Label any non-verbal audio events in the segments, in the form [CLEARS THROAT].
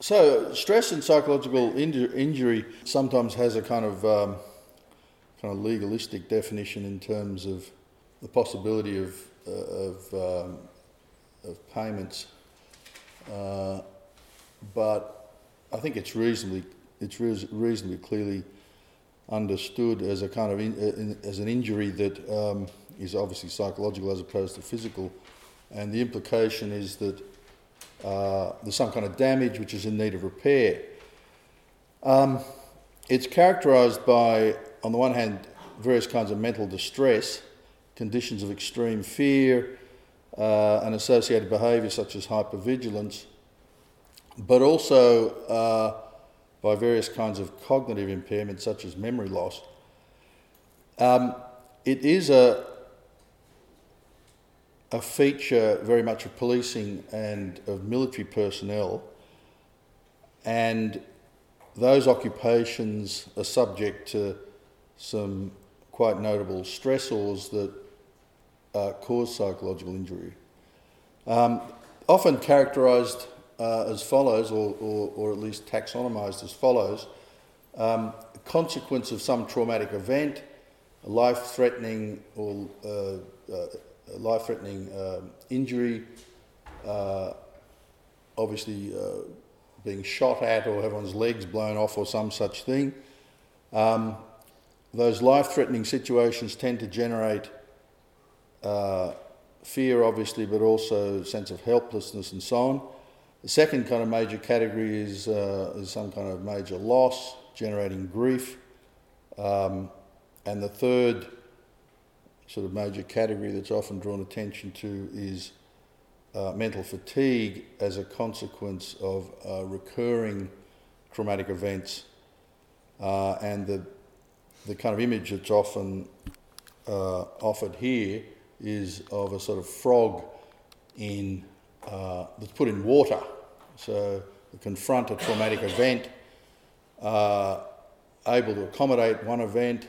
So, stress and psychological inju- injury sometimes has a kind of um, kind of legalistic definition in terms of the possibility of uh, of, um, of payments, uh, but I think it's reasonably it's reasonably clearly understood as a kind of in, uh, in, as an injury that um, is obviously psychological as opposed to physical, and the implication is that uh, there's some kind of damage which is in need of repair. Um, it's characterised by, on the one hand, various kinds of mental distress, conditions of extreme fear, uh, and associated behaviour such as hypervigilance, but also uh, by various kinds of cognitive impairments such as memory loss. Um, it is a, a feature very much of policing and of military personnel, and those occupations are subject to some quite notable stressors that uh, cause psychological injury. Um, often characterised uh, as follows, or, or, or, at least taxonomised as follows um, consequence of some traumatic event, life threatening or uh, uh life threatening um, injury, uh, obviously uh, being shot at or having one's legs blown off or some such thing. Um, those life threatening situations tend to generate uh, fear, obviously, but also a sense of helplessness and so on. The second kind of major category is, uh, is some kind of major loss, generating grief. Um, and the third sort of major category that's often drawn attention to is uh, mental fatigue as a consequence of uh, recurring traumatic events. Uh, and the, the kind of image that's often uh, offered here is of a sort of frog in, uh, that's put in water. So confront a traumatic event, uh, able to accommodate one event,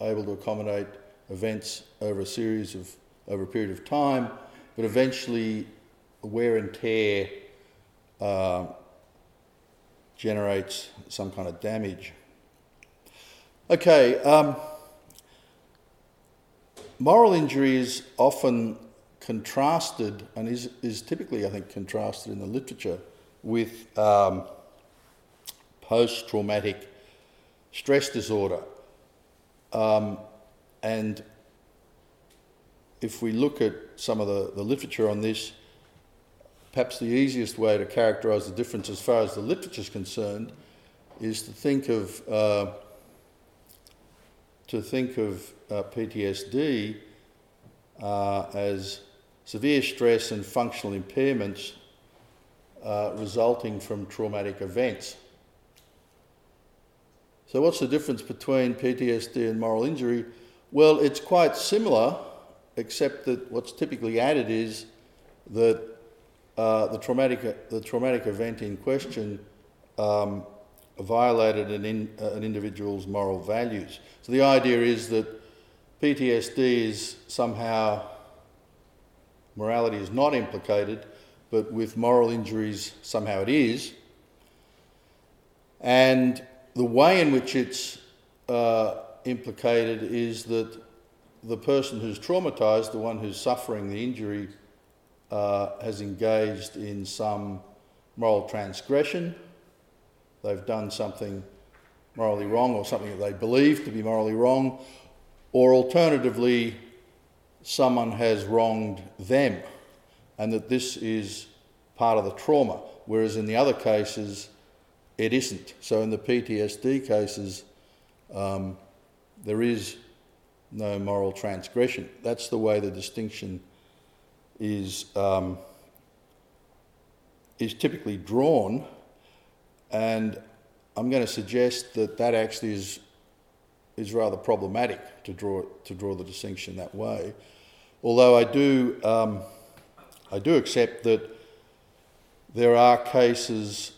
able to accommodate events over a series of over a period of time, but eventually wear and tear uh, generates some kind of damage. Okay, um, moral injury is often contrasted and is, is typically, I think, contrasted in the literature with um, post traumatic stress disorder. Um, and if we look at some of the, the literature on this, perhaps the easiest way to characterise the difference as far as the literature is concerned is to think of uh, to think of uh, PTSD uh, as severe stress and functional impairments uh, resulting from traumatic events. So, what's the difference between PTSD and moral injury? Well, it's quite similar, except that what's typically added is that uh, the, traumatic, the traumatic event in question um, violated an, in, uh, an individual's moral values. So the idea is that PTSD is somehow, morality is not implicated, but with moral injuries, somehow it is. And the way in which it's uh, implicated is that the person who's traumatized, the one who's suffering the injury, uh, has engaged in some moral transgression. They've done something morally wrong or something that they believe to be morally wrong, or alternatively, someone has wronged them, and that this is part of the trauma, whereas in the other cases, it isn't. So in the PTSD cases, um, there is no moral transgression. That's the way the distinction is, um, is typically drawn, and I'm going to suggest that that actually is, is rather problematic to draw, to draw the distinction that way. Although I do, um, I do accept that there are cases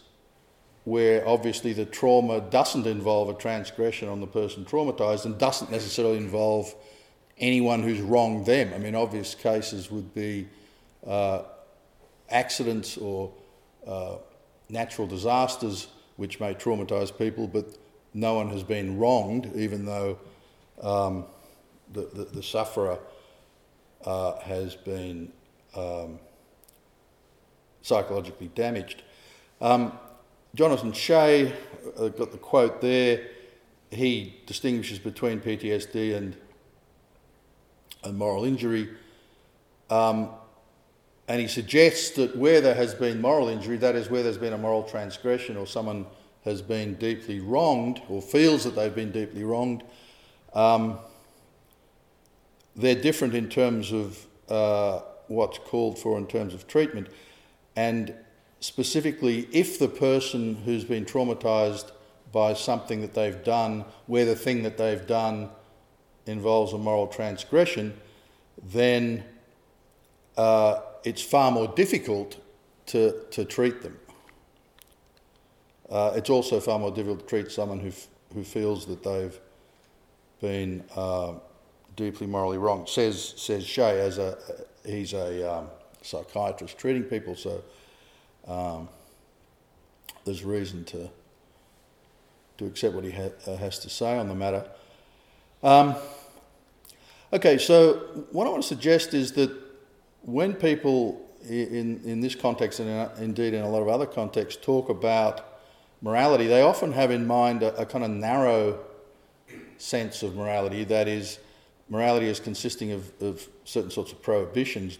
where obviously the trauma doesn't involve a transgression on the person traumatised and doesn't necessarily involve anyone who's wronged them. I mean, obvious cases would be uh, accidents or uh, natural disasters which may traumatise people, but no one has been wronged, even though um, the, the, the, sufferer uh, has been um, psychologically damaged. Um, Jonathan Shay uh, got the quote there. He distinguishes between PTSD and, and moral injury. Um, and he suggests that where there has been moral injury, that is, where there's been a moral transgression or someone has been deeply wronged or feels that they've been deeply wronged, um, they're different in terms of uh, what's called for in terms of treatment. And specifically, if the person who's been traumatised by something that they've done, where the thing that they've done involves a moral transgression, then uh, it's far more difficult to, to treat them. Uh, it's also far more difficult to treat someone who, f- who feels that they've been uh, deeply morally wrong. Says, says Shay, as a, he's a um, psychiatrist treating people, so um, there's reason to, to accept what he ha- uh, has to say on the matter. Um, okay, so what I want to suggest is that when people in, in this context and in, indeed in a lot of other contexts talk about morality, they often have in mind a, a kind of narrow sense of morality that is, morality is consisting of, of certain sorts of prohibitions.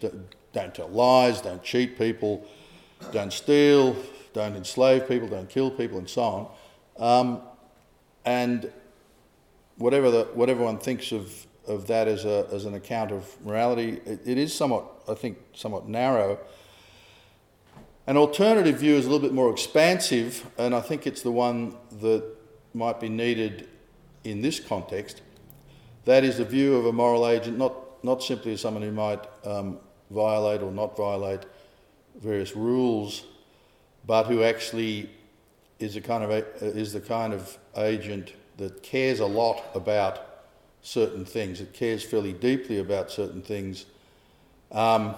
Don't tell lies, don't cheat people, don't steal, don't enslave people, don't kill people, and so on. Um, and whatever, the, whatever one thinks of of that as, a, as an account of morality, it, it is somewhat, I think, somewhat narrow. An alternative view is a little bit more expansive, and I think it's the one that might be needed in this context. That is the view of a moral agent, not, not simply as someone who might um, violate or not violate various rules, but who actually is, a kind of a, is the kind of agent that cares a lot about certain things. It cares fairly deeply about certain things. Um,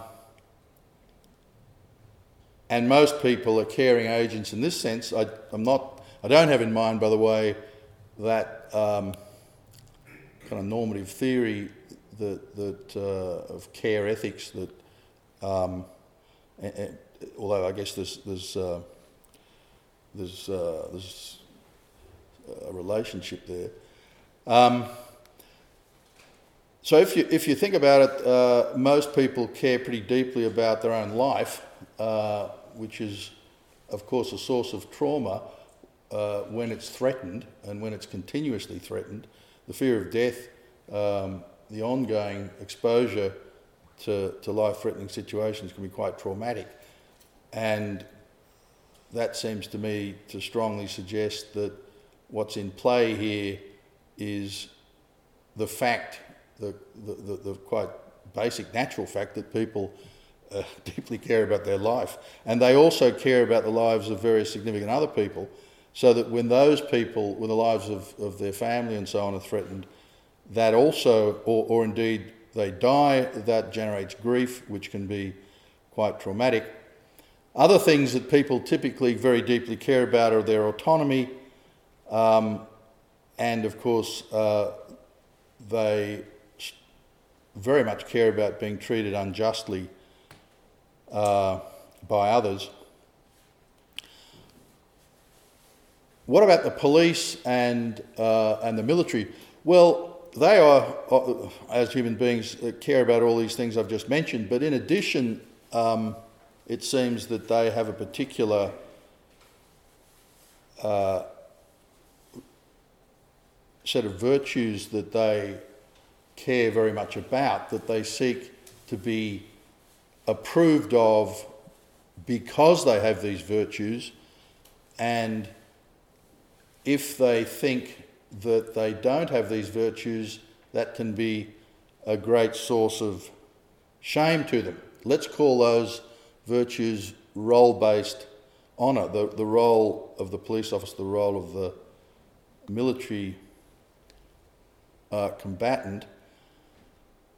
and most people are caring agents in this sense. I, am not, I don't have in mind, by the way, that um, kind of normative theory that, that uh, of care ethics that, um, and, and, although I guess there's, there's, uh, there's, uh, there's a relationship there. Um, so if you, if you think about it, uh, most people care pretty deeply about their own life, uh, which is, of course, a source of trauma uh, when it's threatened and when it's continuously threatened. The fear of death, um, the ongoing exposure to, to life-threatening situations can be quite traumatic. And that seems to me to strongly suggest that what's in play here is the fact the, the, the, quite basic natural fact that people uh, [LAUGHS] deeply care about their life. And they also care about the lives of very significant other people, so that when those people, when the lives of, of their family and so on are threatened, that also, or, or indeed they die, that generates grief, which can be quite traumatic. Other things that people typically very deeply care about are their autonomy, um, and of course, uh, they very much care about being treated unjustly uh, by others. What about the police and, uh, and the military? Well, they are, uh, as human beings, uh, care about all these things I've just mentioned, but in addition, um, it seems that they have a particular uh, set of virtues that they care very much about, that they seek to be approved of because they have these virtues, and if they think that they don't have these virtues, that can be a great source of shame to them. Let's call those virtues role based honour, the, the role of the police officer, the role of the military uh, combatant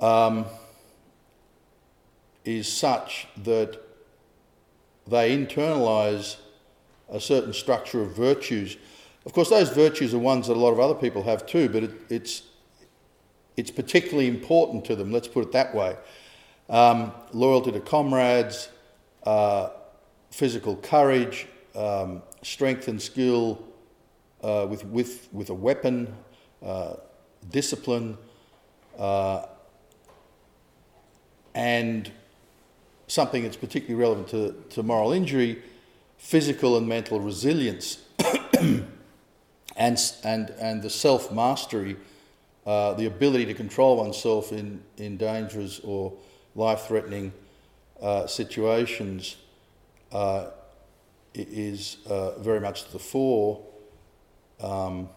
um, is such that they internalise a certain structure of virtues. Of course, those virtues are ones that a lot of other people have too, but it, it's, it's particularly important to them, let's put it that way. Um, loyalty to comrades, uh, physical courage, um, strength and skill uh, with, with, with a weapon, uh, discipline, uh, and something that's particularly relevant to, to moral injury, physical and mental resilience, [CLEARS THROAT] and, and, and the self mastery, uh, the ability to control oneself in, in dangerous or life threatening uh, situations uh, is uh, very much to the fore um,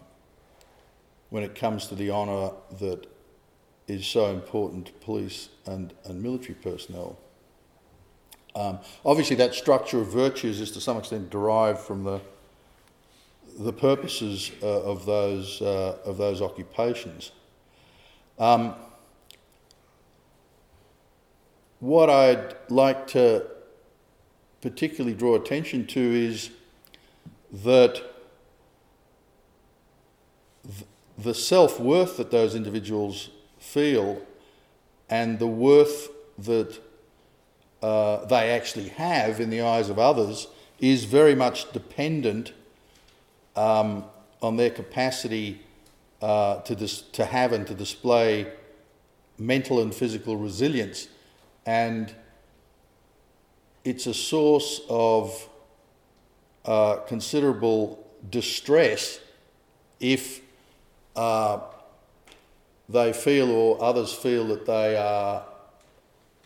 when it comes to the honour that is so important to police and, and military personnel. Um, obviously, that structure of virtues is to some extent derived from the the purposes uh, of those uh, of those occupations. Um, what I'd like to particularly draw attention to is that the self worth that those individuals feel and the worth that uh, they actually have in the eyes of others is very much dependent um, on their capacity uh, to, dis- to have and to display mental and physical resilience. And it's a source of uh, considerable distress if uh, they feel or others feel that they are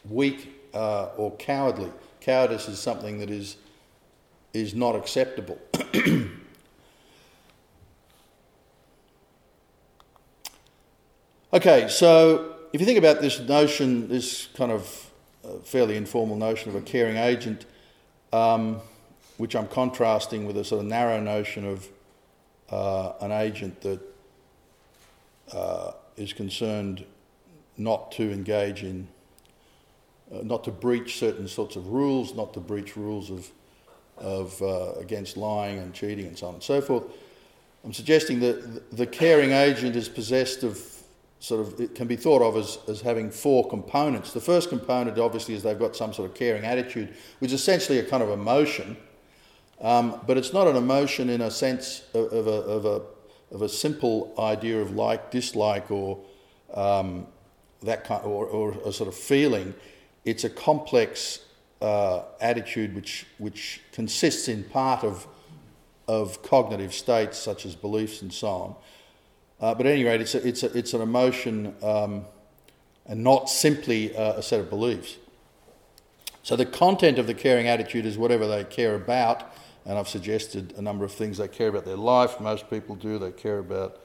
weak uh, or cowardly. Cowardice is something that is, is not acceptable. [CLEARS THROAT] okay, so if you think about this notion, this kind of uh, fairly informal notion of a caring agent, um, which I'm contrasting with a sort of narrow notion of uh, an agent that uh, is concerned not to engage in uh, not to breach certain sorts of rules, not to breach rules of, of uh, against lying and cheating and so on and so forth. I'm suggesting that the caring agent is possessed of sort of, it can be thought of as, as having four components. The first component, obviously, is they've got some sort of caring attitude, which is essentially a kind of emotion, um, but it's not an emotion in a sense of, of, a, of, a, of a simple idea of like, dislike, or um, that kind, or, or a sort of feeling it's a complex uh, attitude which, which consists in part of, of cognitive states such as beliefs and so on. Uh, but at any rate, it's, a, it's, a, it's an emotion um, and not simply a, a set of beliefs. So the content of the caring attitude is whatever they care about, and I've suggested a number of things. They care about their life, most people do. They care about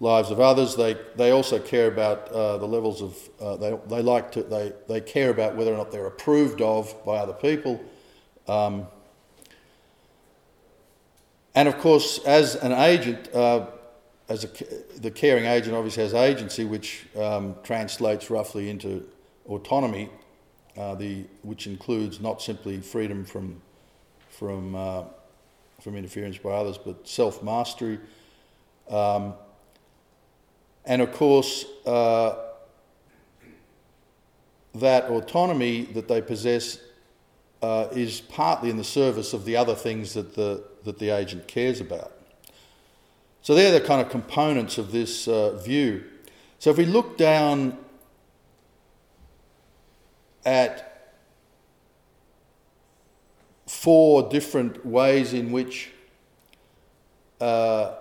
lives of others. They, they also care about uh, the levels of, uh, they, they like to, they, they care about whether or not they're approved of by other people. Um, and of course, as an agent, uh, as a, the caring agent obviously has agency, which um, translates roughly into autonomy, uh, the, which includes not simply freedom from, from, uh, from interference by others, but self mastery. Um, and of course, uh, that autonomy that they possess uh, is partly in the service of the other things that the, that the agent cares about. So they're the kind of components of this uh, view. So if we look down at four different ways in which uh,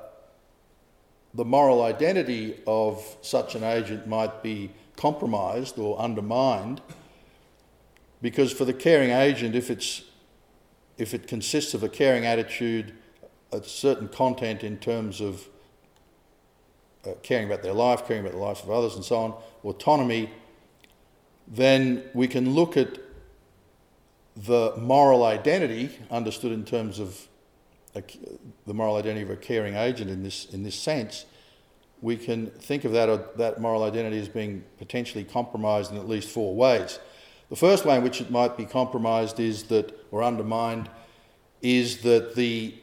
the moral identity of such an agent might be compromised or undermined because for the caring agent if it's if it consists of a caring attitude a certain content in terms of uh, caring about their life caring about the lives of others and so on autonomy then we can look at the moral identity understood in terms of a, the moral identity of a caring agent in this, in this sense, we can think of that, uh, that moral identity as being potentially compromised in at least four ways. The first way in which it might be compromised is that, or undermined, is that the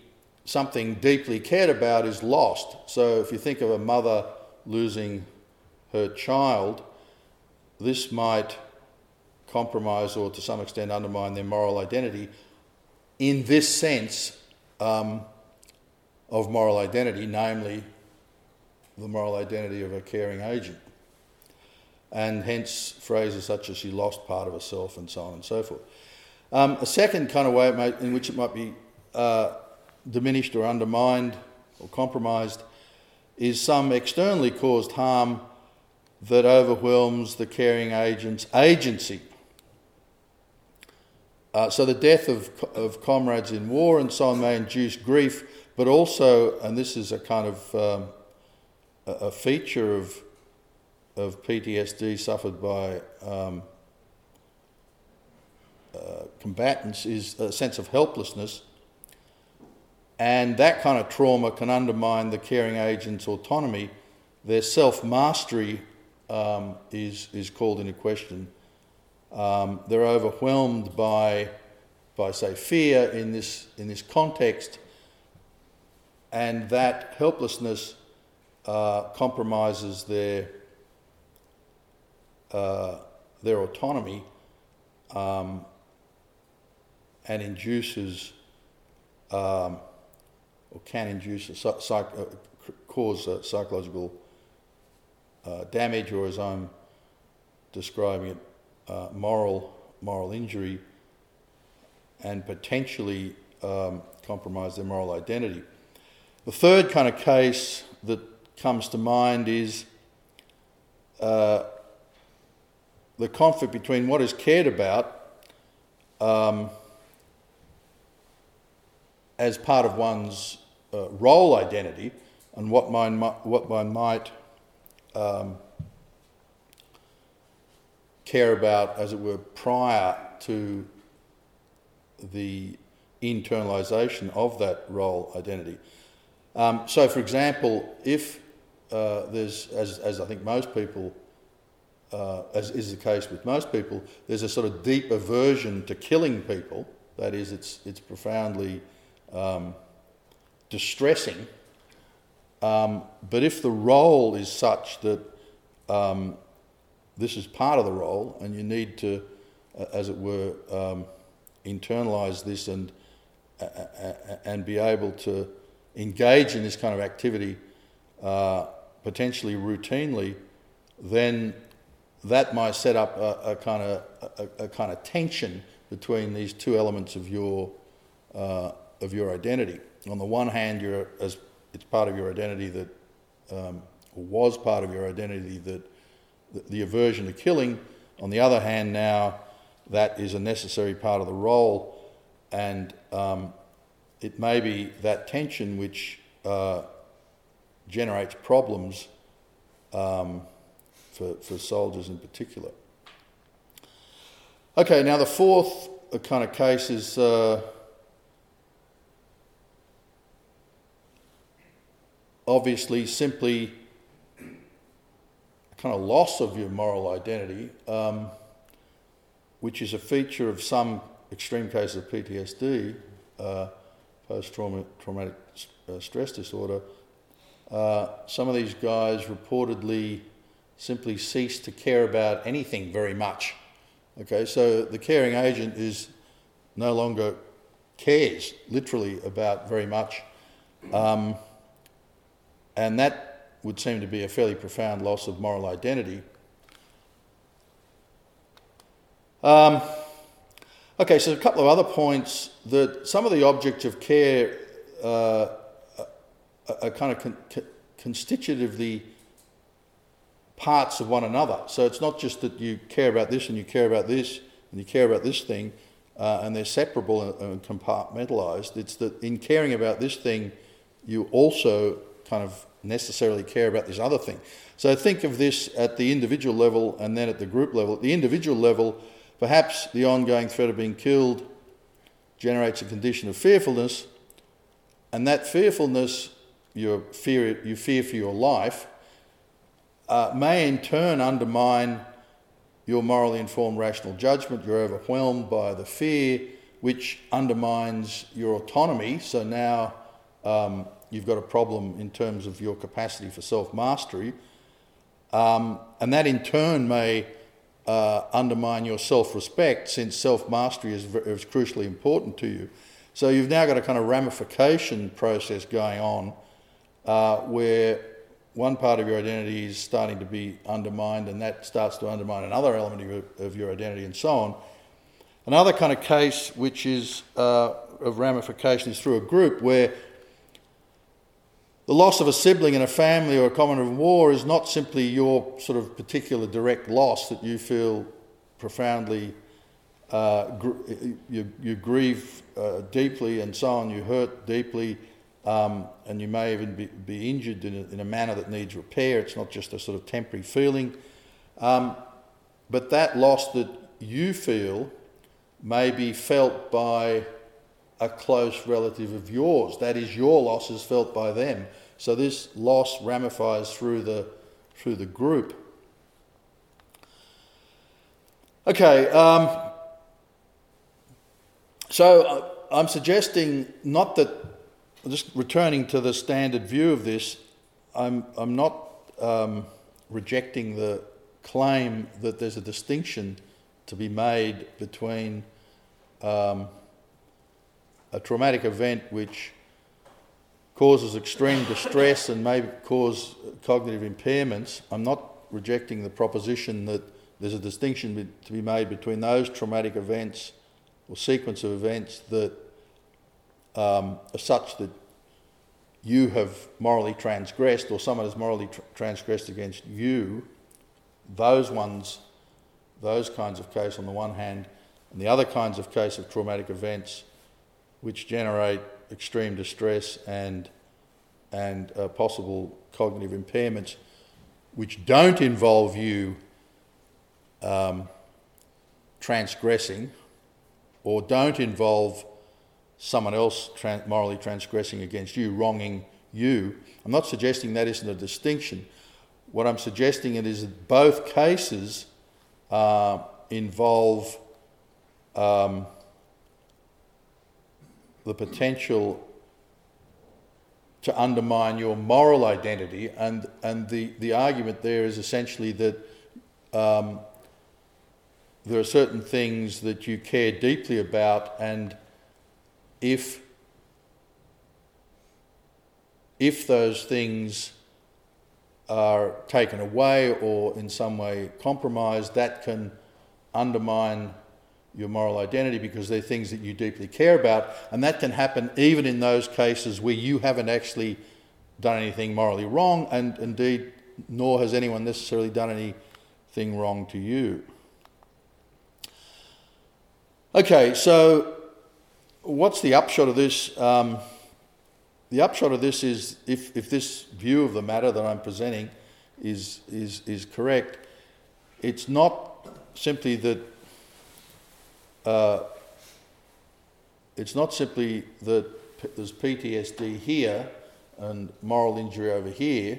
something deeply cared about is lost. So if you think of a mother losing her child, this might compromise or to some extent undermine their moral identity in this sense um, of moral identity, namely the moral identity of a caring agent. And hence phrases such as she lost part of herself and so on and so forth. Um, a second kind of way in which it might be uh, diminished or undermined or compromised is some externally caused harm that overwhelms the caring agent's agency. Uh, so the death of, of comrades in war and so on may induce grief, but also, and this is a kind of um, a, feature of, of PTSD suffered by um, uh, combatants, is a sense of helplessness and that kind of trauma can undermine the caring agent's autonomy. Their self mastery um, is, is called into question. Um, they're overwhelmed by, by, say, fear in this, in this context, and that helplessness uh, compromises their, uh, their autonomy um, and induces um, or can induce a psych, uh, cause a psychological uh, damage, or as I'm describing it, uh, moral moral injury, and potentially um, compromise their moral identity. The third kind of case that comes to mind is uh, the conflict between what is cared about. Um, as part of one's uh, role identity and what one, what one might um, care about, as it were, prior to the internalisation of that role identity. Um, so, for example, if uh, there's, as, as I think most people, uh, as is the case with most people, there's a sort of deep aversion to killing people. That is, it's, it's profoundly um, distressing. Um, but if the role is such that um, this is part of the role and you need to, uh, as it were, um, internalize this and, uh, and be able to engage in this kind of activity uh, potentially routinely, then that might set up a, a kind of a, a, kind of tension between these two elements of your uh, of your identity. On the one hand, you're as it's part of your identity that um, was part of your identity that the, the aversion to killing. On the other hand, now that is a necessary part of the role, and um, it may be that tension which uh, generates problems um, for, for soldiers in particular. Okay, now the fourth kind of case is. Uh, obviously simply a kind of loss of your moral identity, um, which is a feature of some extreme cases of PTSD, uh, post traumatic uh, stress disorder. Uh, some of these guys reportedly simply cease to care about anything very much. Okay, so the caring agent is no longer cares literally about very much. Um, and that would seem to be a fairly profound loss of moral identity. Um, okay, so a couple of other points that some of the objects of care uh, are kind of con- constitutively parts of one another. So it's not just that you care about this and you care about this and you care about this thing uh, and they're separable and, and compartmentalized. It's that in caring about this thing, you also kind of necessarily care about this other thing. So think of this at the individual level and then at the group level. At the individual level, perhaps the ongoing threat of being killed generates a condition of fearfulness, and that fearfulness, your fear, you fear for your life, uh, may in turn undermine your morally informed rational judgment. You're overwhelmed by the fear which undermines your autonomy. So now um, you've got a problem in terms of your capacity for self mastery. Um, and that in turn may uh, undermine your self respect since self mastery is, is crucially important to you. So you've now got a kind of ramification process going on uh, where one part of your identity is starting to be undermined and that starts to undermine another element of your, of your identity and so on. Another kind of case which is uh, of ramification is through a group where the loss of a sibling in a family or a comrade of war is not simply your sort of particular direct loss that you feel profoundly, uh, gr- you, you grieve uh, deeply and so on, you hurt deeply, um, and you may even be, be injured in a, in a, manner that needs repair. It's not just a sort of temporary feeling. Um, but that loss that you feel may be felt by a close relative of yours. That is, your loss is felt by them. So this loss ramifies through the, through the group. Okay, um, so uh, I'm suggesting not that, just returning to the standard view of this, I'm, I'm not um, rejecting the claim that there's a distinction to be made between um, a traumatic event which causes extreme distress and may cause cognitive impairments, I'm not rejecting the proposition that there's a distinction to be made between those traumatic events or sequence of events that um, are such that you have morally transgressed or someone has morally transgressed against you, those ones, those kinds of case on the one hand, and the other kinds of case of traumatic events which generate extreme distress and, and uh, possible cognitive impairments which don't involve you um, transgressing or don't involve someone else morally transgressing against you, wronging you. I'm not suggesting that isn't a distinction. What I'm suggesting it is that both cases uh, involve um, the potential to undermine your moral identity. And, and the, the argument there is essentially that um, there are certain things that you care deeply about, and if, if those things are taken away or in some way compromised, that can undermine your moral identity because they're things that you deeply care about. And that can happen even in those cases where you haven't actually done anything morally wrong, and indeed, nor has anyone necessarily done anything wrong to you. Okay, so what's the upshot of this? Um, the upshot of this is if, if this view of the matter that I'm presenting is, is, is correct, it's not simply that uh, it's not simply that there's PTSD here and moral injury over here,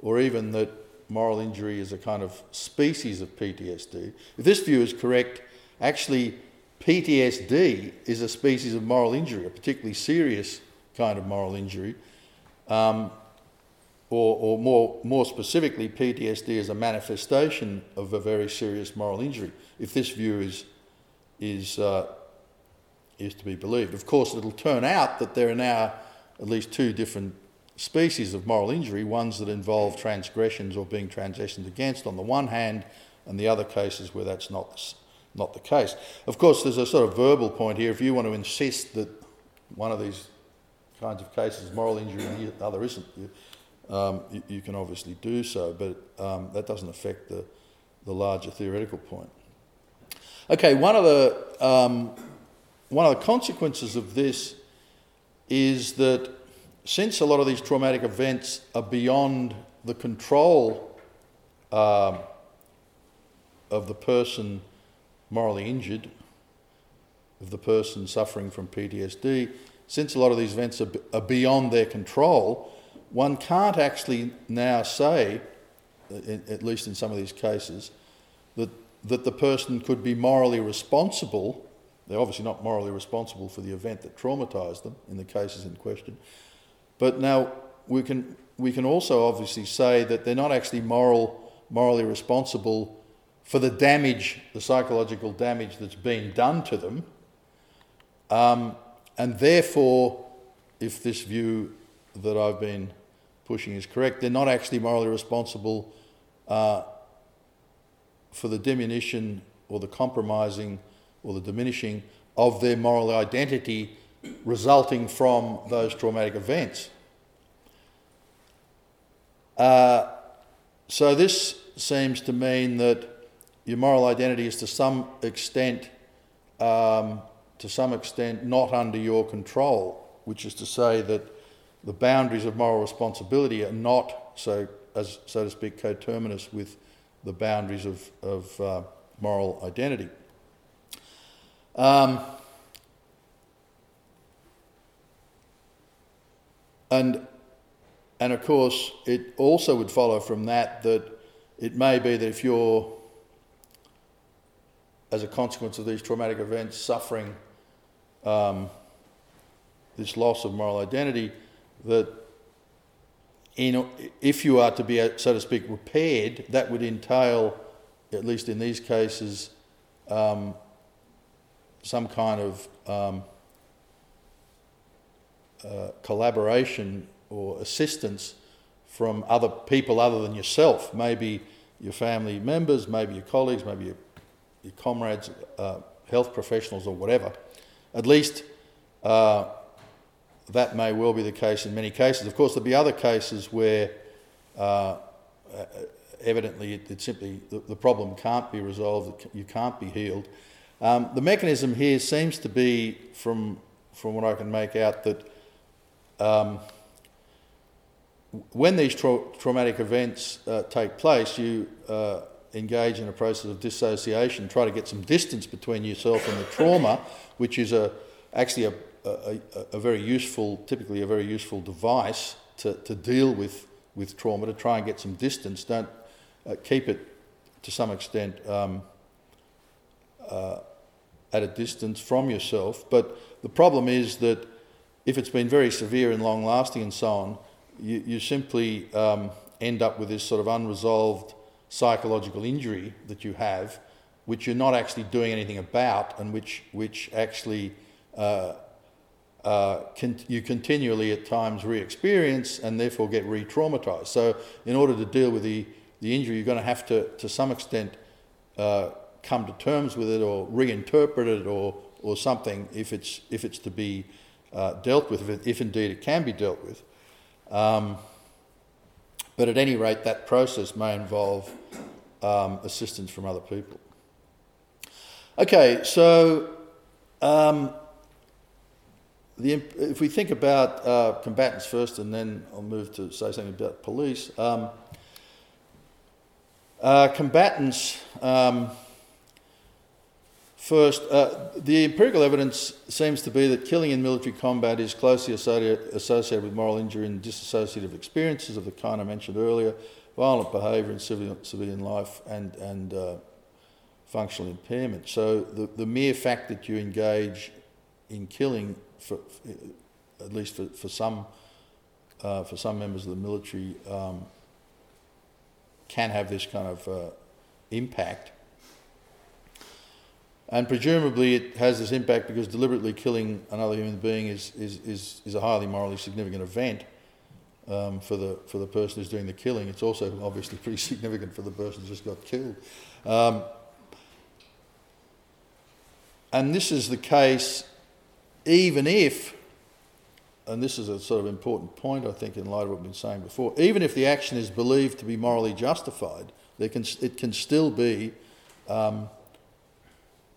or even that moral injury is a kind of species of PTSD. If this view is correct, actually PTSD is a species of moral injury, a particularly serious kind of moral injury. Um, or, or more, more specifically, PTSD is a manifestation of a very serious moral injury. If this view is is, uh, is to be believed. Of course, it'll turn out that there are now at least two different species of moral injury ones that involve transgressions or being transgressed against on the one hand, and the other cases where that's not, not the case. Of course, there's a sort of verbal point here. If you want to insist that one of these kinds of cases is moral injury and the other isn't, you, um, you, you, can obviously do so, but um, that doesn't affect the, the larger theoretical point. Okay, one of the um, one of the consequences of this is that since a lot of these traumatic events are beyond the control uh, of the person morally injured, of the person suffering from PTSD, since a lot of these events are, are beyond their control, one can't actually now say, at least in some of these cases, that the person could be morally responsible, they're obviously not morally responsible for the event that traumatised them in the cases in question. But now we can, we can also obviously say that they're not actually moral, morally responsible for the damage, the psychological damage that's been done to them. Um, and therefore, if this view that I've been pushing is correct, they're not actually morally responsible uh, for the diminution or the compromising or the diminishing of their moral identity resulting from those traumatic events. Uh, so this seems to mean that your moral identity is to some extent, um, to some extent, not under your control, which is to say that the boundaries of moral responsibility are not so, as so to speak, coterminous with the boundaries of, of uh, moral identity. Um, and, and of course, it also would follow from that that it may be that if you're, as a consequence of these traumatic events, suffering um, this loss of moral identity, that in, if you are to be, so to speak, repaired, that would entail, at least in these cases, um, some kind of um, uh, collaboration or assistance from other people other than yourself, maybe your family members, maybe your colleagues, maybe your, your comrades, uh, health professionals, or whatever. At least uh, that may well be the case in many cases. Of course, there'll be other cases where uh, evidently it, it simply the, the, problem can't be resolved, you can't be healed. Um, the mechanism here seems to be, from from what I can make out, that um, when these tra- traumatic events uh, take place, you uh, engage in a process of dissociation, try to get some distance between yourself and the trauma, which is a actually a a, a, very useful, typically a very useful device to, to deal with, with trauma, to try and get some distance. Don't uh, keep it to some extent um, uh, at a distance from yourself. But the problem is that if it's been very severe and long lasting and so on, you, you simply um, end up with this sort of unresolved psychological injury that you have, which you're not actually doing anything about, and which, which actually uh, uh, con- you continually at times re experience and therefore get re traumatized. So, in order to deal with the, the injury, you're going to have to, to some extent, uh, come to terms with it or reinterpret it or, or something if it's, if it's to be uh, dealt with, if, if, indeed it can be dealt with. Um, but at any rate, that process may involve um, assistance from other people. Okay, so um, the, if we think about uh, combatants first, and then I'll move to say something about police. Um, uh, combatants, um, first, uh, the empirical evidence seems to be that killing in military combat is closely associated, with moral injury and dissociative experiences of the kind I mentioned earlier, violent behaviour in civilian, civilian life, and, and uh, functional impairment. So the, the mere fact that you engage in killing for, at least for, for some uh, for some members of the military um, can have this kind of uh, impact. And presumably it has this impact because deliberately killing another human being is, is, is, is a highly morally significant event um, for, the, for the person who's doing the killing. It's also obviously pretty [LAUGHS] significant for the person who just got killed. Um, and this is the case even if, and this is a sort of important point, I think, in light of what we've been saying before, even if the action is believed to be morally justified, can, it can still be um,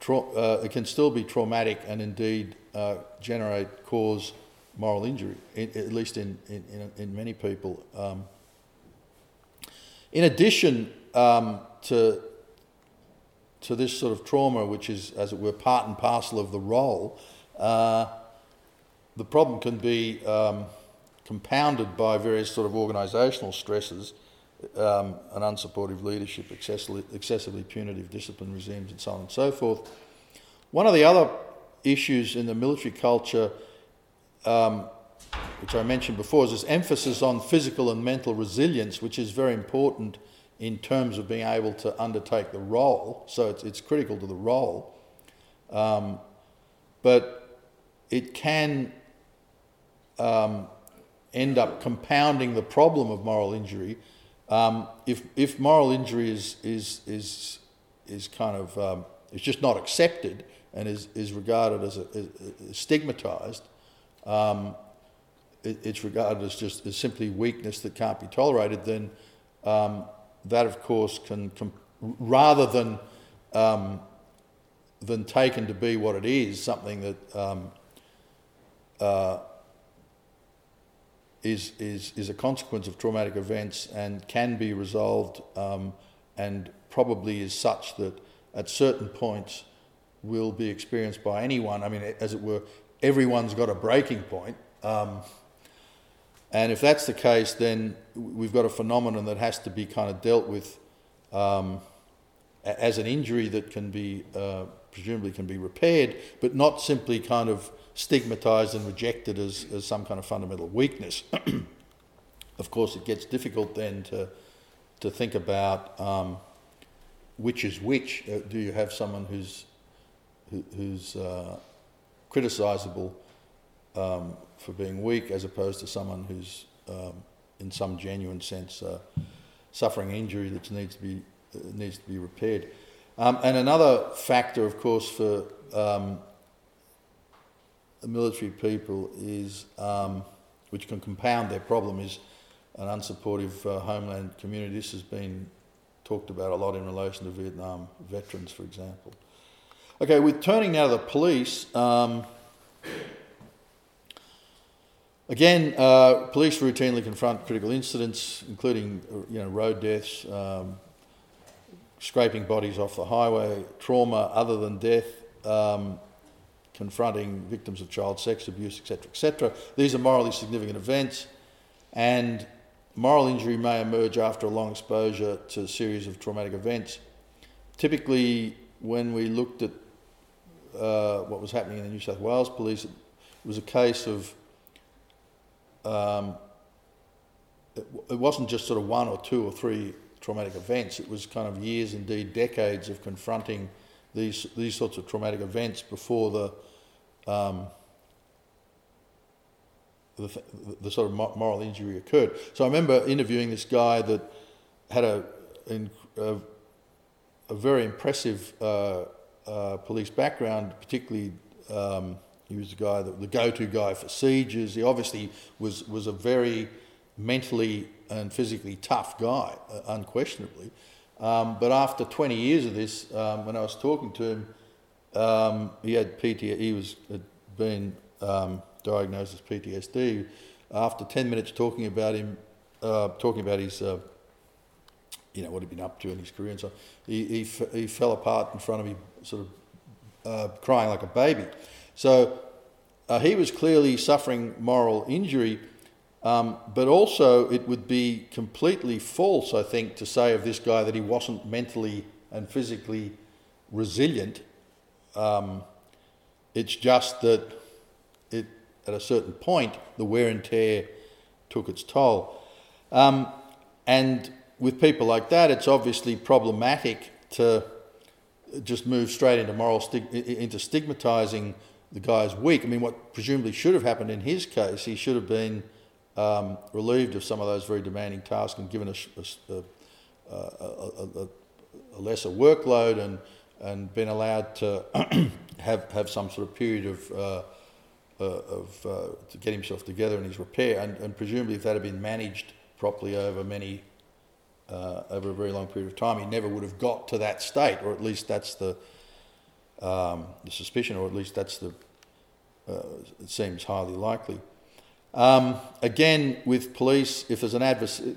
uh, it can still be traumatic and indeed uh, generate cause moral injury, in, at least in, in, in many people. Um, in addition um, to to this sort of trauma, which is, as it were, part and parcel of the role, uh, the problem can be um, compounded by various sort of organisational stresses, um, an unsupportive leadership, excessively, excessively punitive discipline regimes, and so on and so forth. One of the other issues in the military culture, um, which I mentioned before, is this emphasis on physical and mental resilience, which is very important in terms of being able to undertake the role. So it's, it's critical to the role. Um, but it can um, end up compounding the problem of moral injury. Um, if, if moral injury is, is, is, is kind of, um, is just not accepted and is, is regarded as, a, stigmatized, um, it, it's regarded as just as simply weakness that can't be tolerated, then um, that, of course, can, com- rather than um, than taken to be what it is, something that um, uh, is, is, is a consequence of traumatic events and can be resolved um, and probably is such that at certain points will be experienced by anyone. I mean, as it were, everyone's got a breaking point. Um, and if that's the case, then we've got a phenomenon that has to be kind of dealt with um, as an injury that can be uh, presumably can be repaired, but not simply kind of stigmatized and rejected as, as some kind of fundamental weakness. [CLEARS THROAT] of course, it gets difficult then to, to think about um, which is which. Uh, do you have someone who's, who, who's uh, criticizable um, for being weak as opposed to someone who's, um, in some genuine sense, uh, suffering injury that needs to be, uh, needs to be repaired? Um, and another factor, of course, for um, the military people is, um, which can compound their problem, is an unsupportive uh, homeland community. This has been talked about a lot in relation to Vietnam veterans, for example. Okay, with turning now to the police. Um, again, uh, police routinely confront critical incidents, including you know road deaths, um, scraping bodies off the highway, trauma other than death, um, confronting victims of child sex abuse, etc., etc. These are morally significant events, and moral injury may emerge after a long exposure to a series of traumatic events. Typically, when we looked at uh, what was happening in the New South Wales Police, it was a case of um, it, it wasn't just sort of one or two or three traumatic events. It was kind of years, indeed decades, of confronting these these sorts of traumatic events before the um, the, the, sort of moral injury occurred. So I remember interviewing this guy that had a a, a very impressive uh, uh, police background, particularly. Um, he was the guy that the go-to guy for sieges. He obviously was was a very mentally and physically tough guy, uh, unquestionably. Um, but after 20 years of this, um, when I was talking to him, um, he had PTSD. He was had been um, diagnosed as PTSD. After 10 minutes talking about him, uh, talking about his, uh, you know, what he'd been up to in his career and so, he, he, f- he fell apart in front of me, sort of uh, crying like a baby. So uh, he was clearly suffering moral injury um, but also, it would be completely false, I think, to say of this guy that he wasn't mentally and physically resilient. Um, it's just that it, at a certain point, the wear and tear took its toll. Um, and with people like that, it's obviously problematic to just move straight into moral stig- into stigmatizing the guy as weak. I mean, what presumably should have happened in his case, he should have been um, relieved of some of those very demanding tasks and given a, a, a, a lesser workload and, and been allowed to [CLEARS THROAT] have, have some sort of period of, uh, uh, of uh, to get himself together in his repair. And, and presumably, if that had been managed properly over many uh, over a very long period of time, he never would have got to that state, or at least that's the um, the suspicion, or at least that's the uh, it seems highly likely. Um, again, with police, if there's an adversary,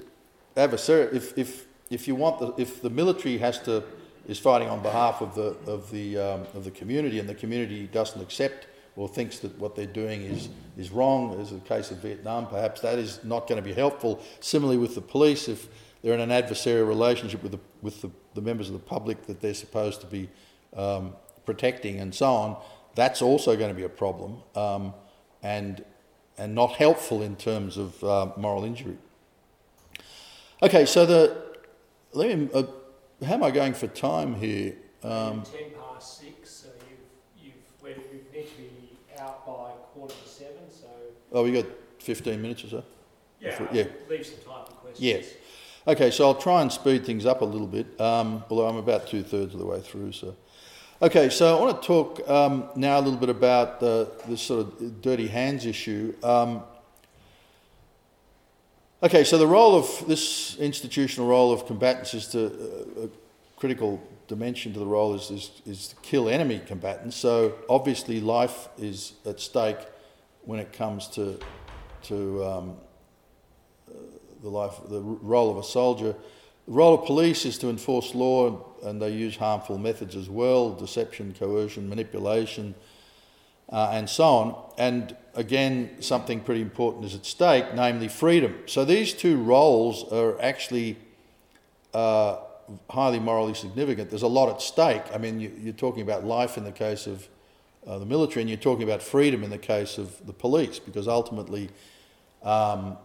adversary if, if, if you want the, if the military has to, is fighting on behalf of the, of the, um, of the community and the community doesn't accept or thinks that what they're doing is, is wrong, as the case of Vietnam, perhaps that is not going to be helpful. Similarly with the police, if they're in an adversarial relationship with the, with the, the members of the public that they're supposed to be um, protecting and so on, that's also going to be a problem um, and, and not helpful in terms of uh, moral injury. Okay, so the, let me, uh, how am I going for time here? Um, 10 past 6, so you've, you've, you need to be out by quarter to 7, so... Oh, we got 15 minutes or so? Yeah, yeah. leave some time for questions. Yeah. Okay, so I'll try and speed things up a little bit, um, although I'm about two thirds of the way through. So, okay, so I want to talk um, now a little bit about the, sort of dirty hands issue. Um, okay, so the role of this institutional role of combatants is to uh, a critical dimension to the role is, is, is to kill enemy combatants. So obviously, life is at stake when it comes to to um, the life, the role of a soldier. The role of police is to enforce law, and they use harmful methods as well deception, coercion, manipulation, uh, and so on. And again, something pretty important is at stake, namely freedom. So these two roles are actually uh, highly morally significant. There's a lot at stake. I mean, you, are talking about life in the case of uh, the military, and you're talking about freedom in the case of the police, because ultimately, um,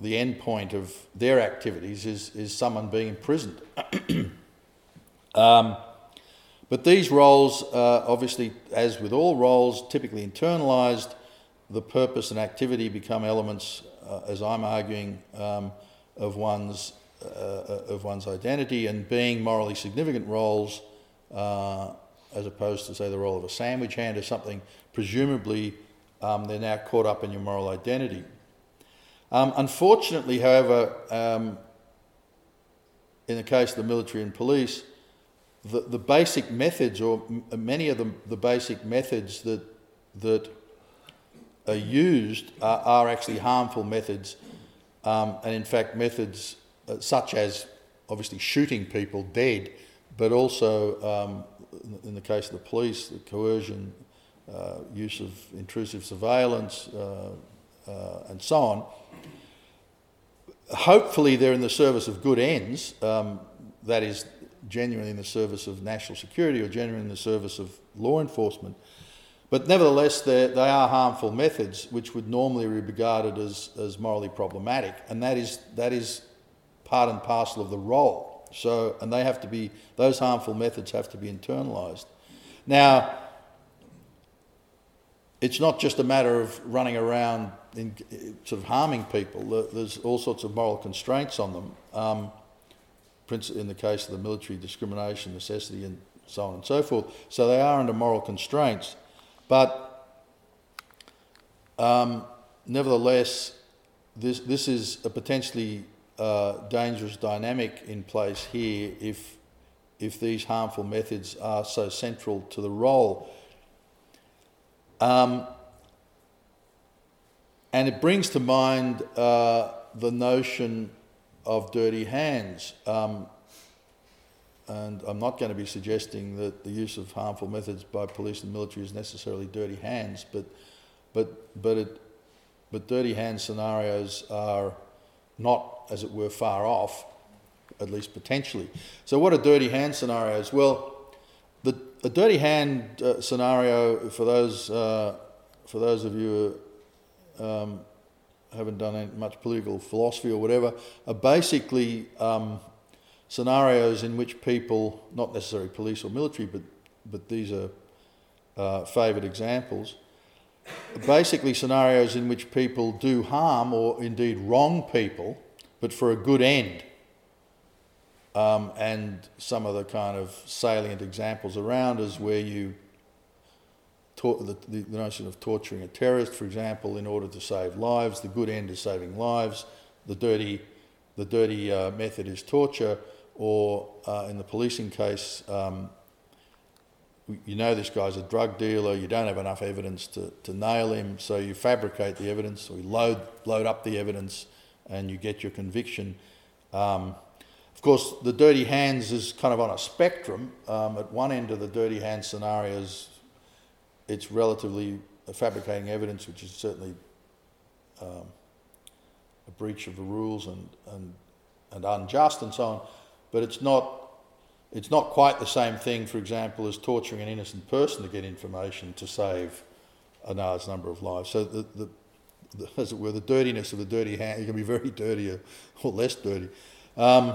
the end point of their activities is, is someone being imprisoned. [CLEARS THROAT] um, but these roles, uh, obviously, as with all roles, typically internalised, the purpose and activity become elements, uh, as I'm arguing, um, of one's uh, of one's identity, and being morally significant roles, uh, as opposed to say the role of a sandwich hand or something, presumably um, they're now caught up in your moral identity. Um, unfortunately, however, um, in the case of the military and police, the, the basic methods, or m- many of the, the basic methods that, that are used, are, are actually harmful methods, um, and in fact, methods uh, such as obviously shooting people dead, but also, um, in the case of the police, the coercion, uh, use of intrusive surveillance, uh, uh and so on hopefully they're in the service of good ends, um, that is, genuinely in the service of national security or genuinely in the service of law enforcement. But nevertheless, they are harmful methods which would normally be regarded as, as morally problematic, and that is, that is part and parcel of the role. So, and they have to be, those harmful methods have to be internalised. Now, it's not just a matter of running around in, sort of harming people. There's all sorts of moral constraints on them. Um, in the case of the military, discrimination, necessity, and so on and so forth. So they are under moral constraints. But um, nevertheless, this, this is a potentially uh, dangerous dynamic in place here if, if these harmful methods are so central to the role. Um, and it brings to mind uh, the notion of dirty hands. Um, and I'm not going to be suggesting that the use of harmful methods by police and military is necessarily dirty hands, but, but, but, it, but dirty hand scenarios are not, as it were, far off, at least potentially. So, what are dirty hand scenarios? Well, a dirty hand uh, scenario, for those, uh, for those of you um, haven't done much political philosophy or whatever, are basically um, scenarios in which people, not necessarily police or military, but, but these are uh, favoured examples, basically scenarios in which people do harm or indeed wrong people, but for a good end. Um, and some of the kind of salient examples around is where you the, the, the, notion of torturing a terrorist, for example, in order to save lives. The good end is saving lives. The dirty, the dirty uh, method is torture, or uh, in the policing case, um, you know this guy's a drug dealer, you don't have enough evidence to, to nail him, so you fabricate the evidence, or you load, load up the evidence, and you get your conviction. Um, of course, the dirty hands is kind of on a spectrum. Um, at one end of the dirty hands scenarios, it's relatively fabricating evidence, which is certainly um, a breach of the rules and, and, and unjust and so on, but it's not it's not quite the same thing, for example, as torturing an innocent person to get information to save a large number of lives. So the, the, the [LAUGHS] as it were, the dirtiness of the dirty hand, can be very [LAUGHS] dirty or, or less dirty. Um,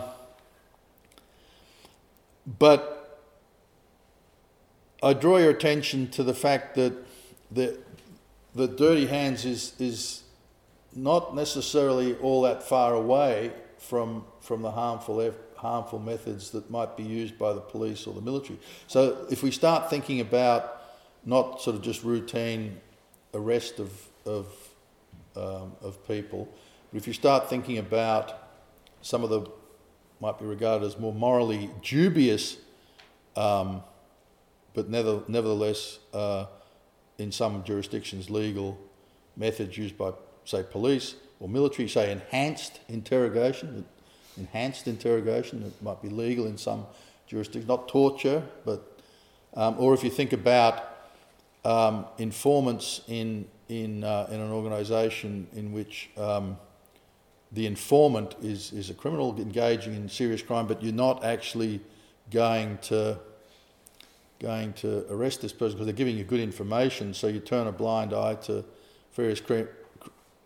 but I draw your attention to the fact that the, the dirty hands is, is not necessarily all that far away from, from the harmful, harmful methods that might be used by the police or the military. So if we start thinking about not sort of just routine arrest of, of, um, of people, but if you start thinking about some of the might be regarded as more morally dubious, um, but never, nevertheless, uh, in some jurisdictions, legal methods used by, say, police or military, say, enhanced interrogation. Enhanced interrogation, it might be legal in some jurisdictions, not torture, but, um, or if you think about um, informants in, in, uh, in an organisation in which um, the informant is, is a criminal engaging in serious crime, but you're not actually going to going to arrest this person because they're giving you good information, so you turn a blind eye to various cri-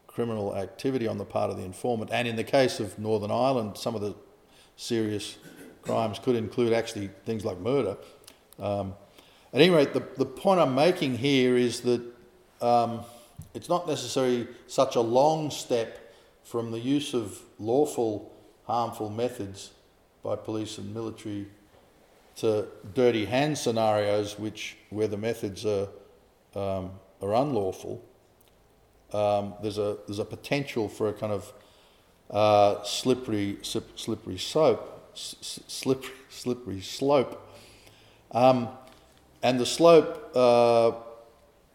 criminal activity on the part of the informant. And in the case of Northern Ireland, some of the serious crimes could include actually things like murder. Um, at any rate, the, the point I'm making here is that um, it's not necessarily such a long step from the use of lawful harmful methods by police and military to dirty hand scenarios which where the methods are um, are unlawful um, there's a there's a potential for a kind of uh, slippery slippery slope slippery [LAUGHS] slippery slope. Um, and the slope uh,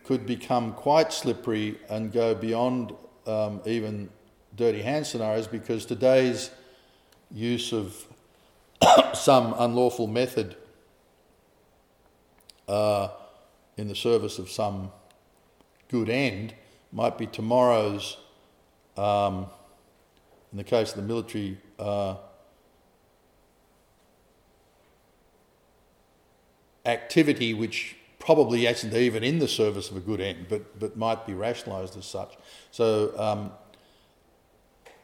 could become quite slippery and go beyond um, even dirty hand scenarios because today's use of [COUGHS] some unlawful method uh, in the service of some good end might be tomorrow's, um, in the case of the military, uh, activity which probably isn't even in the service of a good end, but, but might be rationalised as such. So um,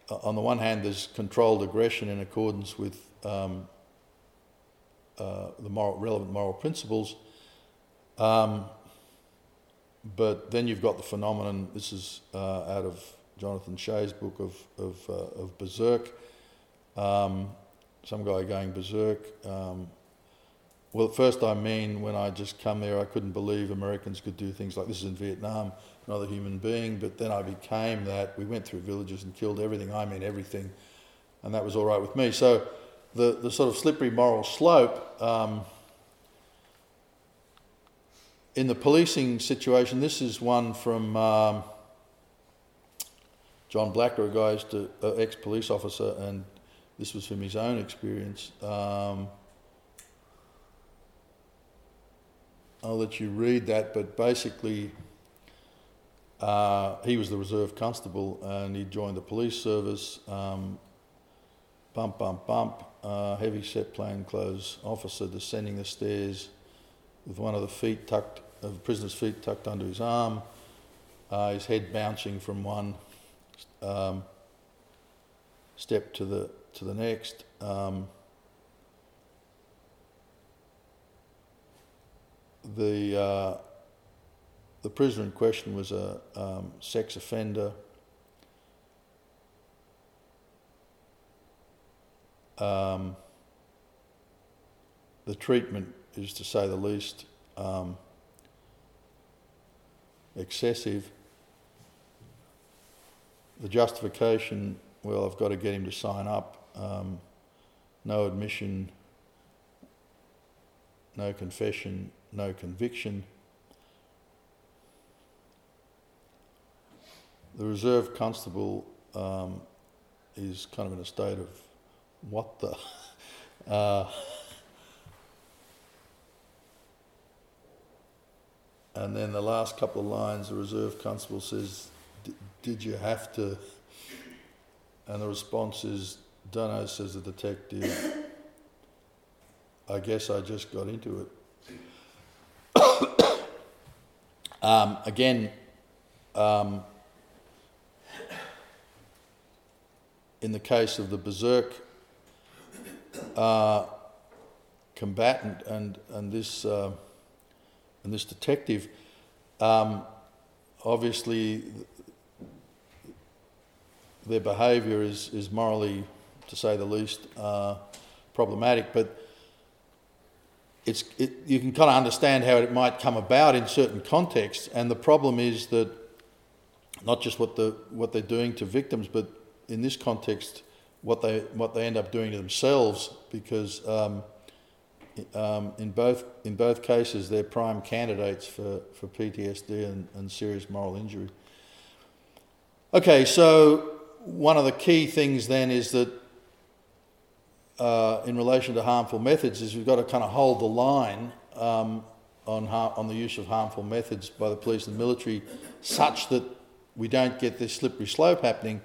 on the one hand, there's controlled aggression in accordance with um, uh, the moral, relevant moral principles. Um, but then you've got the phenomenon, this is uh, out of Jonathan Shay's book of, of, uh, of berserk, um, some guy going berserk. Um, well, at first I mean, when I just come there, I couldn't believe Americans could do things like this in Vietnam another human being, but then I became that. We went through villages and killed everything. I mean everything, and that was all right with me. So the, the sort of slippery moral slope um, in the policing situation, this is one from um, John Blacker, a guy to uh, ex-police officer, and this was from his own experience. Um, I'll let you read that, but basically uh, he was the reserve constable and he joined the police service. Um, bump, bump, bump. Uh, heavy set plainclothes officer descending the stairs with one of the feet tucked, of the prisoner's feet tucked under his arm, uh, his head bouncing from one um, step to the to the next. Um, the uh, the prisoner in question was a um, sex offender. Um, the treatment is, to say the least, um, excessive. The justification, well, I've got to get him to sign up. Um, no admission, no confession, no conviction. The reserve constable um, is kind of in a state of what the. [LAUGHS] Uh, and then the last couple of lines, the reserve constable says, Did you have to? And the response is, Dunno, says the detective. I guess I just got into it. Um, again, um, in the case of the berserk uh, combatant and and this uh, and this detective, um, obviously their behaviour is is morally, to say the least, uh, problematic. But it's it, you can kind of understand how it might come about in certain contexts, and the problem is that not just what the what they're doing to victims, but in this context, what they what they end up doing to themselves, because um, um, in both in both cases they're prime candidates for, for PTSD and, and serious moral injury. Okay, so one of the key things then is that uh, in relation to harmful methods is we've got to kind of hold the line um, on, har- on the use of harmful methods by the police and the military such that we don't get this slippery slope happening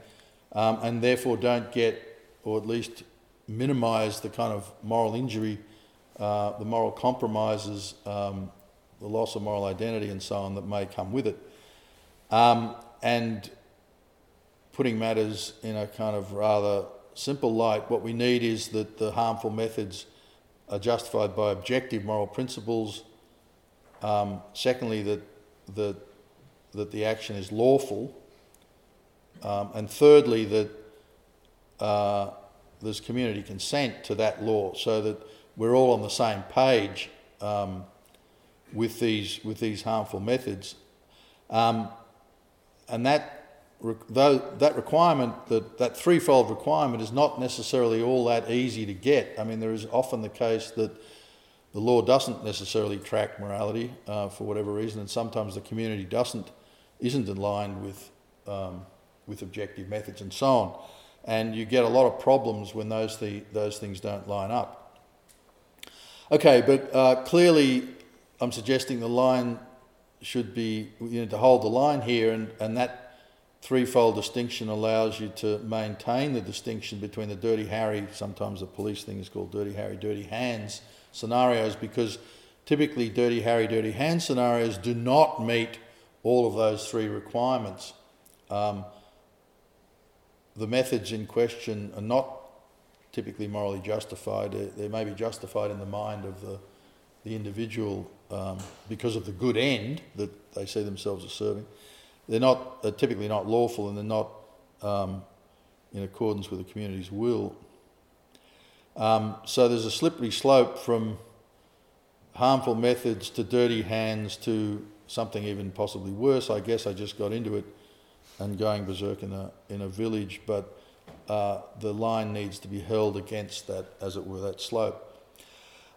um, and therefore don't get, or at least minimise the kind of moral injury, uh, the moral compromises, um, the loss of moral identity, and so on that may come with it. Um, and putting matters in a kind of rather simple light, what we need is that the harmful methods are justified by objective moral principles. Um, secondly, that, that, that the action is lawful. Um, and thirdly, that uh, there's community consent to that law so that we're all on the same page um, with, these, with these harmful methods. Um, and that, though that requirement, that, that threefold requirement, is not necessarily all that easy to get. I mean, there is often the case that the law doesn't necessarily track morality uh, for whatever reason, and sometimes the community doesn't, isn't aligned with um, with objective methods and so on. And you get a lot of problems when those, the, those things don't line up. Okay, but uh, clearly I'm suggesting the line should be, you know, to hold the line here, and, and that threefold distinction allows you to maintain the distinction between the Dirty Harry, sometimes the police thing is called Dirty Harry, Dirty Hands scenarios, because typically Dirty Harry, Dirty Hands scenarios do not meet all of those three requirements. Um, the methods in question are not typically morally justified. They, may be justified in the mind of the, the individual um, because of the good end that they see themselves as serving. They're not they're typically not lawful and they're not um, in accordance with the community's will. Um, so there's a slippery slope from harmful methods to dirty hands to something even possibly worse. I guess I just got into it and going berserk in a, in a village, but uh, the line needs to be held against that, as it were, that slope.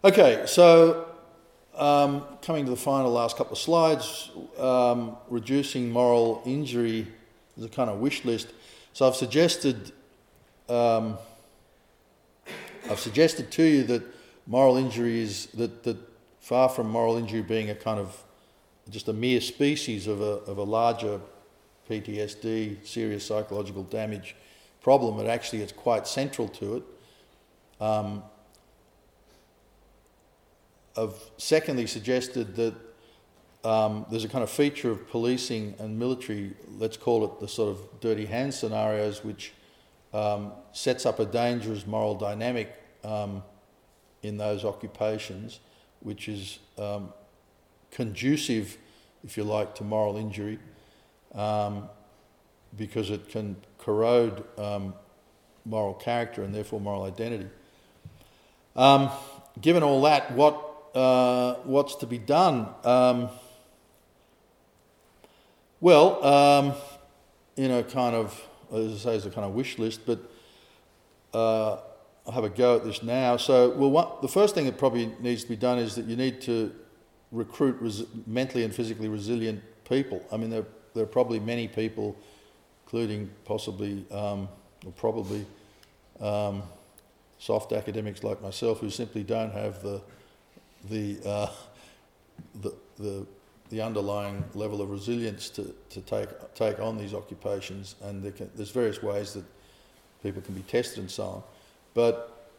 Okay, so um, coming to the final last couple of slides, um, reducing moral injury is a kind of wish list. So I've suggested, um, I've suggested to you that moral injury is that, that far from moral injury being a kind of just a mere species of a, of a larger PTSD, serious psychological damage problem, but actually it's quite central to it. I've secondly suggested that um, there's a kind of feature of policing and military, let's call it the sort of dirty hand scenarios, which um, sets up a dangerous moral dynamic um, in those occupations, which is um, conducive, if you like, to moral injury um, because it can corrode um, moral character and therefore moral identity. Given all that, what uh, what's to be done? Um, well, um, you know, kind of, as I say, it's a kind of wish list, but uh, I'll have a go at this now. So, well, the first thing that probably needs to be done is that you need to recruit res- mentally and physically resilient people. I mean, there there are probably many people, including possibly um, or probably um, soft academics like myself, who simply don't have the the uh, the, the the underlying level of resilience to, to take take on these occupations, and there can, there's various ways that people can be tested and so on. But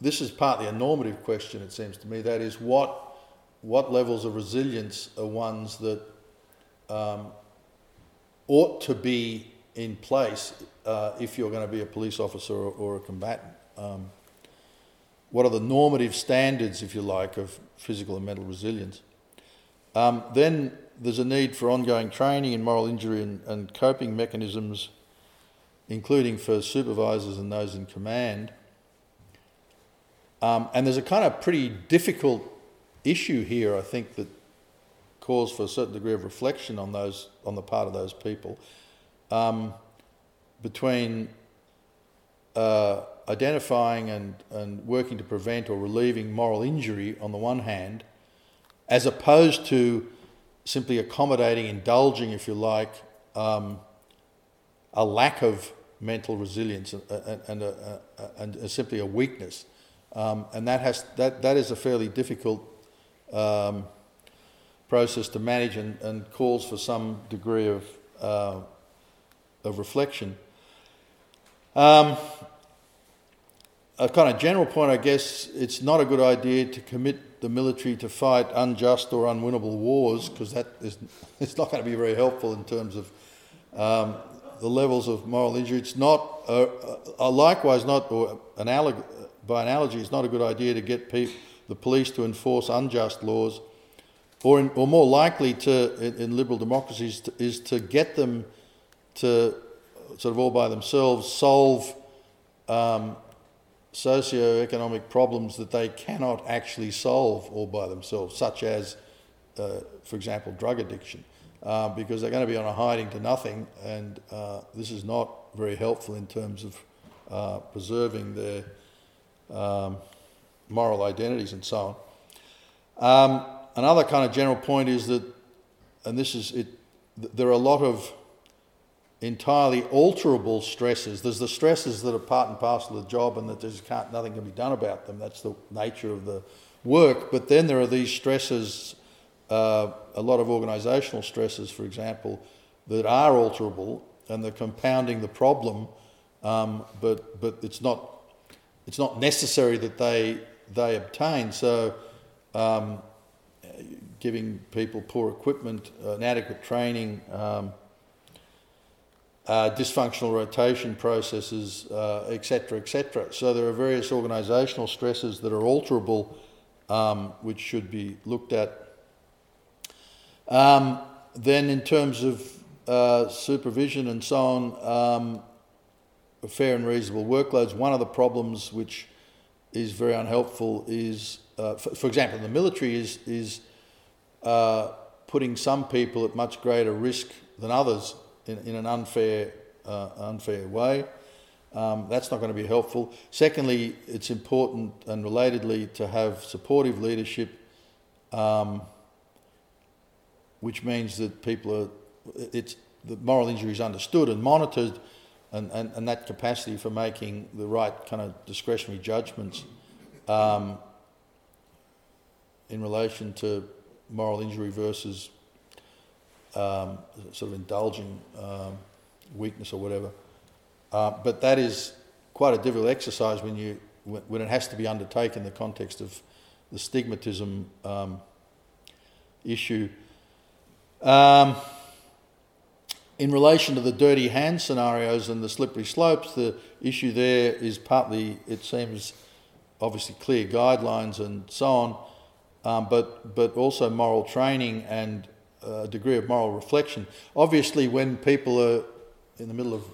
this is partly a normative question, it seems to me. That is, what, what levels of resilience are ones that um, ought to be in place uh, if you're going to be a police officer or, or a combatant? Um, what are the normative standards, if you like, of physical and mental resilience? Um, then there's a need for ongoing training in moral injury and, and coping mechanisms, including for supervisors and those in command. Um, and there's a kind of pretty difficult issue here, I think, that calls for a certain degree of reflection on those on the part of those people um, between uh, identifying and, and working to prevent or relieving moral injury on the one hand, as opposed to simply accommodating, indulging, if you like, um, a lack of mental resilience and, and, a, a, and simply a weakness. Um, and that, has, that, that is a fairly difficult um, process to manage and, and, calls for some degree of, uh, of reflection. Um, a kind of general point, I guess, it's not a good idea to commit the military to fight unjust or unwinnable wars because that is [LAUGHS] it's not going to be very helpful in terms of um, the levels of moral injury. It's not, uh, uh, likewise, not or analog, by analogy, it's not a good idea to get the police to enforce unjust laws, or, in, or more likely to in, in liberal democracies to, is to get them to sort of all by themselves solve um, socio-economic problems that they cannot actually solve all by themselves, such as, uh, for example, drug addiction, uh, because they're going to be on a hiding to nothing, and uh, this is not very helpful in terms of uh, preserving their um, moral identities and so on. Um, another kind of general point is that, and this is it, there are a lot of entirely alterable stresses. There's the stresses that are part and parcel of the job and that there's can't, nothing can be done about them. That's the nature of the work. But then there are these stresses, uh, a lot of organisational stresses, for example, that are alterable and they're compounding the problem. Um, but but it's not it's not necessary that they they obtain. So. Um, giving people poor equipment, inadequate training, um, uh, dysfunctional rotation processes, etc., uh, etc. Et so there are various organisational stresses that are alterable, um, which should be looked at. Um, then, in terms of uh, supervision and so on, um, fair and reasonable workloads. One of the problems which is very unhelpful is, uh, for, for, example, the military, is is uh, putting some people at much greater risk than others in, in an unfair, uh, unfair way. Um, that's not going to be helpful. Secondly, it's important and relatedly to have supportive leadership, um, which means that people are, it's, the moral injury is understood and monitored, and, and, and that capacity for making the right kind of discretionary judgments um, in relation to moral injury versus um, sort of indulging um, weakness or whatever. Uh, but that is quite a difficult exercise when you when it has to be undertaken in the context of the stigmatism um, issue. Um, in relation to the dirty hand scenarios and the slippery slopes, the issue there is partly, it seems, obviously clear guidelines and so on, um, but but also moral training and a degree of moral reflection. Obviously, when people are in the middle of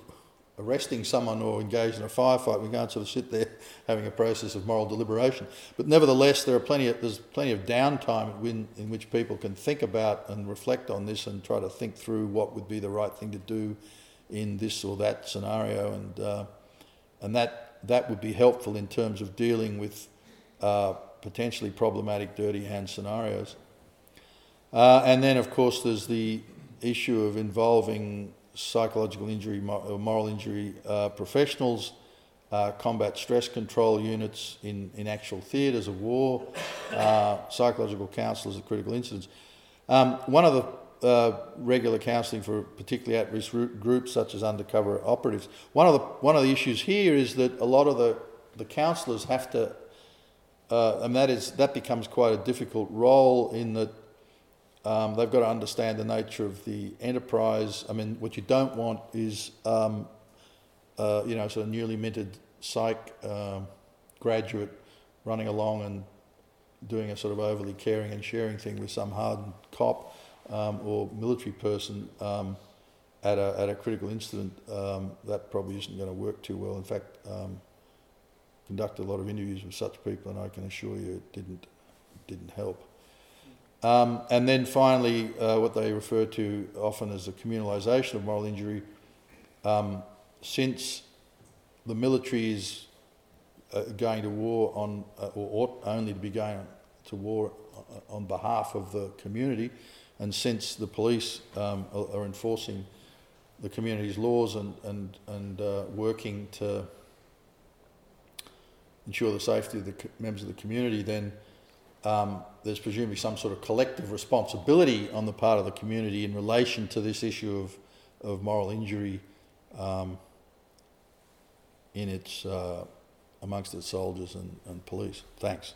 arresting someone or engaged in a firefight, we can't sort of sit there [LAUGHS] having a process of moral deliberation. But nevertheless, there are plenty of, there's plenty of downtime in, in which people can think about and reflect on this and try to think through what would be the right thing to do in this or that scenario, and uh, and that that would be helpful in terms of dealing with uh, potentially problematic dirty hand scenarios. Uh, and then, of course, there's the issue of involving psychological injury, moral injury uh, professionals, uh, combat stress control units in, in actual theatres of war, uh, psychological counsellors at critical incidents. Um, one of the uh, regular counselling for particularly at-risk groups such as undercover operatives. One of the one of the issues here is that a lot of the the counsellors have to uh, and that is that becomes quite a difficult role in that um, they've got to understand the nature of the enterprise. I mean, what you don't want is um, uh, you know, sort of newly minted psych um, graduate running along and doing a sort of overly caring and sharing thing with some hardened cop um, or military person um, at, a, at a critical incident. Um, that probably isn't going to work too well. In fact, conducted a lot of interviews with such people, and I can assure you it didn't didn't help. Um, and then finally, uh, what they refer to often as the communalisation of moral injury. Um, since the military is uh, going to war on, uh, or ought only to be going to war uh, on behalf of the community, and since the police um, are, enforcing the community's laws and, and, and uh, working to ensure the safety of the members of the community, then um, there's presumably some sort of collective responsibility on the part of the community in relation to this issue of, of moral injury um, in its, uh, amongst its soldiers and, and police. Thanks.